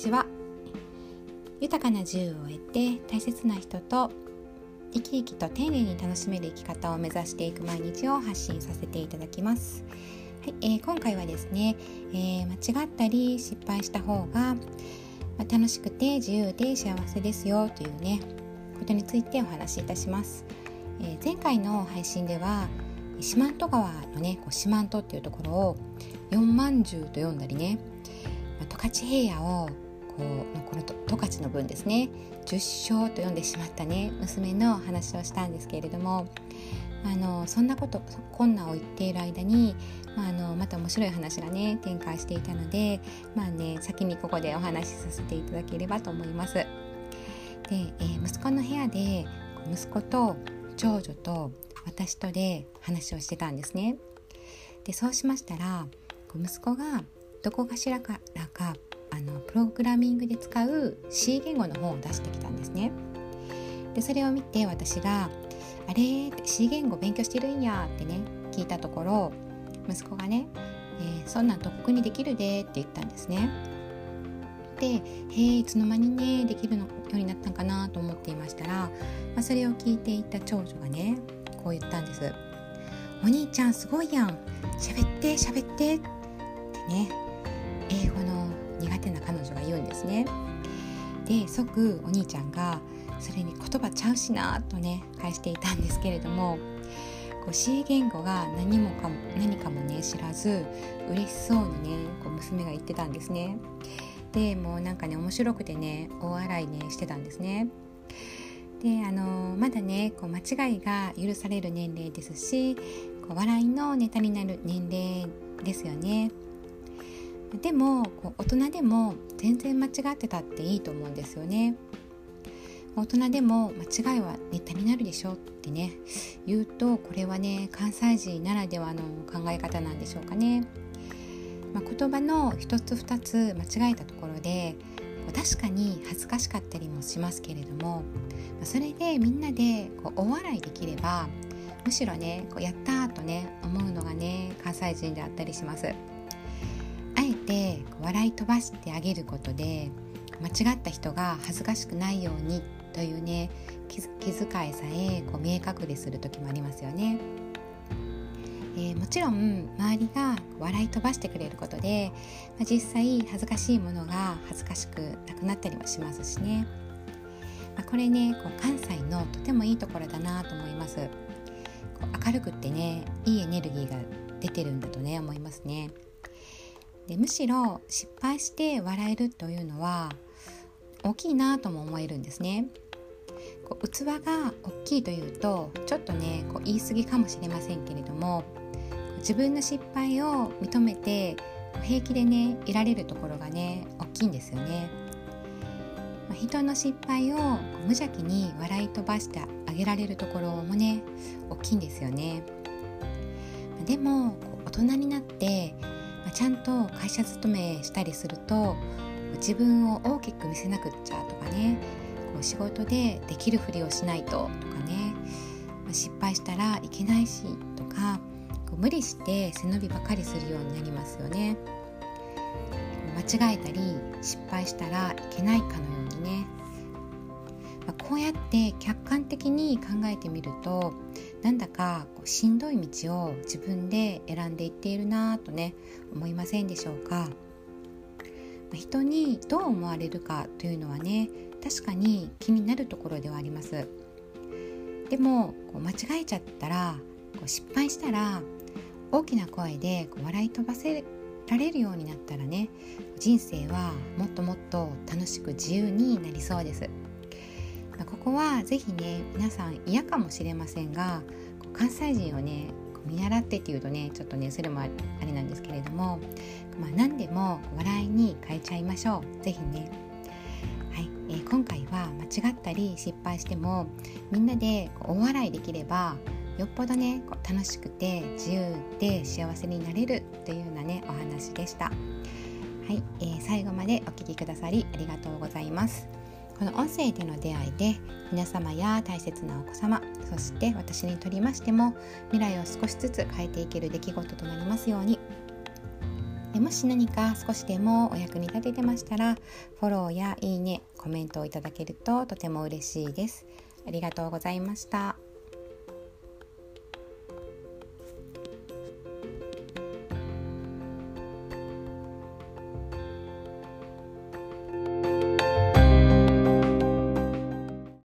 ちは。豊かな自由を得て大切な人と生き生きと丁寧に楽しめる生き方を目指していく毎日を発信させていただきます、はいえー、今回はですね、えー、間違ったり失敗した方が、ま、楽しくて自由で幸せですよというねことについてお話しいたします、えー、前回の配信では四万十川のねこう四万十っていうところを四万十と読んだりね十勝平野をこうこの十勝の分ですね十章と読んでしまったね娘の話をしたんですけれどもあのそんなこと困難を言っている間に、まあ、あのまた面白い話がね展開していたのでまあね先にここでお話しさせていただければと思います。で、えー、息子の部屋で息子と長女と私とで話をしてたんですね。でそうしましたら息子がどこかしらからかあのプログラミングで使う C 言語の本を出してきたんですね。でそれを見て私が「あれ？C 言語勉強してるんや」ってね聞いたところ息子がね「えー、そんなんとっくにできるで」って言ったんですね。で「へえいつの間にねできるのようになったんかな」と思っていましたら、まあ、それを聞いていた長女がねこう言ったんです。お兄ちゃんすごいやん喋って喋ってってね英語の苦手な彼女が言うんですね。で即お兄ちゃんがそれに言葉ちゃうしなとね返していたんですけれどもこう C 言語が何もかも何かもね知らず嬉しそうにねこう娘が言ってたんですね。でもうなんかね面白くてね大笑いねしてたんですね。であのまだねこう間違いが許される年齢ですしこう笑いのネタになる年齢ですよね。でもこう大人でも全然間違ってたっていいと思うんですよね大人でも間違いはネタになるでしょってね言うとこれはね関西人ならではの考え方なんでしょうかね、まあ、言葉の一つ二つ間違えたところで確かに恥ずかしかったりもしますけれどもそれでみんなでこう大笑いできればむしろねこうやったとね思うのがね関西人であったりします。て笑い飛ばしてあげることで間違った人が恥ずかしくないようにというね気遣いさえこう見え隠れする時もありますよね。えー、もちろん周りが笑い飛ばしてくれることで、まあ、実際恥ずかしいものが恥ずかしくなくなったりもしますしね、まあ、これねこう関西のとてもいいところだなと思いますこう明るくってねいいエネルギーが出てるんだとね思いますね。でむしろ失敗して笑えるというのは大きいなとも思えるんですね。こう器が大きいというとちょっとねこう言い過ぎかもしれませんけれども自分の失敗を認めて平気でねいられるところがね大きいんですよね。人の失敗を無邪気に笑い飛ばしてあげられるところもね大きいんですよね。でも大人になってまちゃんと会社勤めしたりすると自分を大きく見せなくっちゃとかねこう仕事でできるふりをしないととかね、ま失敗したらいけないしとかこう無理して背伸びばかりするようになりますよね。間違えたり失敗したらいけないかのようにね、まあ、こうやって客観的に考えてみるとなんだかこうしんどい道を自分で選んでいっているなとね思いませんでしょうか？人にどう思われるかというのはね確かに気になるところではあります。でもこう間違えちゃったらこう失敗したら大きな声でこう笑い飛ばせられるようになったらね人生はもっともっと楽しく自由になりそうです。こは是非ね皆さん嫌かもしれませんが関西人をね見習ってっていうとねちょっとねそれもあれなんですけれども、まあ、何でも笑いに変えちゃいましょう是非ね。はいえー、今回は間違ったり失敗してもみんなで大笑いできればよっぽどねこう楽しくて自由で幸せになれるというようなねお話でした。はい、えー、最後までお聴きくださりありがとうございます。この音声での出会いで皆様や大切なお子様そして私にとりましても未来を少しずつ変えていける出来事となりますようにもし何か少しでもお役に立ててましたらフォローやいいねコメントをいただけるととても嬉しいですありがとうございました。